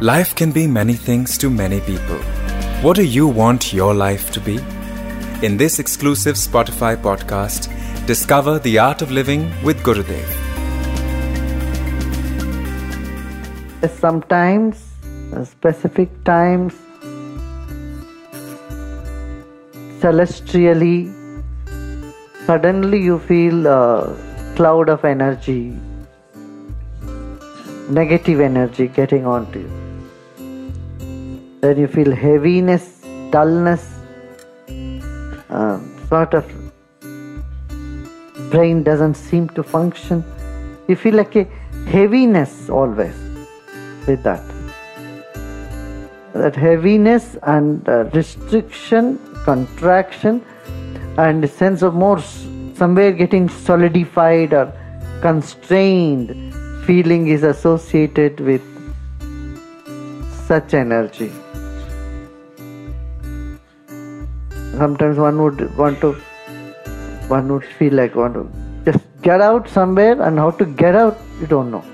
Life can be many things to many people. What do you want your life to be? In this exclusive Spotify podcast, discover the art of living with Gurudev. Sometimes, uh, specific times, celestially, suddenly you feel a cloud of energy, negative energy getting onto you then you feel heaviness, dullness, uh, sort of brain doesn't seem to function. You feel like a heaviness always with that. That heaviness and uh, restriction, contraction, and sense of more somewhere getting solidified or constrained feeling is associated with such energy. Sometimes one would want to one would feel like want to just get out somewhere and how to get out you don't know.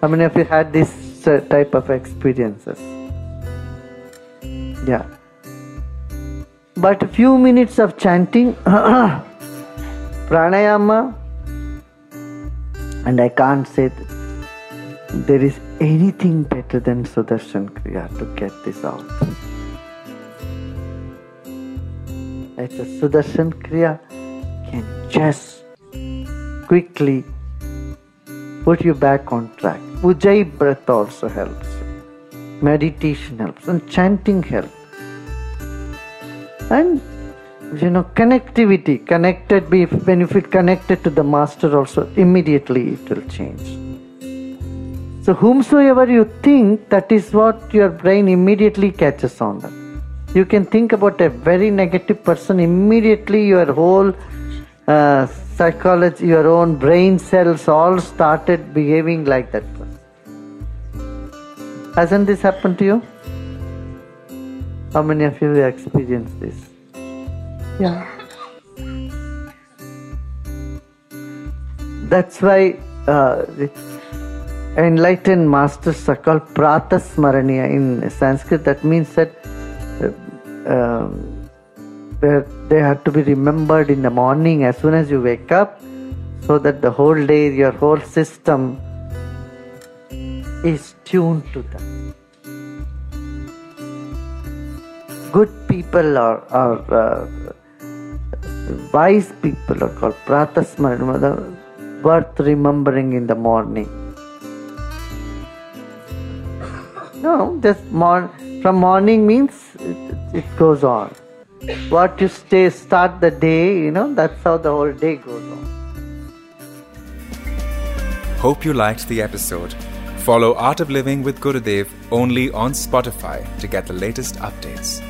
How many of you had this uh, type of experiences. Yeah. But a few minutes of chanting pranayama and i can't say there is anything better than sudarshan kriya to get this out It's a Sudarshan Kriya can just quickly put you back on track. Ujjayi breath also helps. Meditation helps and chanting helps. And you know, connectivity, connected when you feel connected to the master also immediately it will change. So whomsoever you think, that is what your brain immediately catches on that you can think about a very negative person immediately your whole uh, psychology your own brain cells all started behaving like that person. Hasn't this happened to you? How many of you have experienced this? Yeah. That's why uh, enlightened masters are called pratasmaraniya in sanskrit. That means that um, they have to be remembered in the morning as soon as you wake up so that the whole day your whole system is tuned to them. Good people or, or uh, wise people are called pratasmarana worth remembering in the morning. No just more from morning means it goes on. What you stay, start the day, you know, that's how the whole day goes on. Hope you liked the episode. Follow Art of Living with Gurudev only on Spotify to get the latest updates.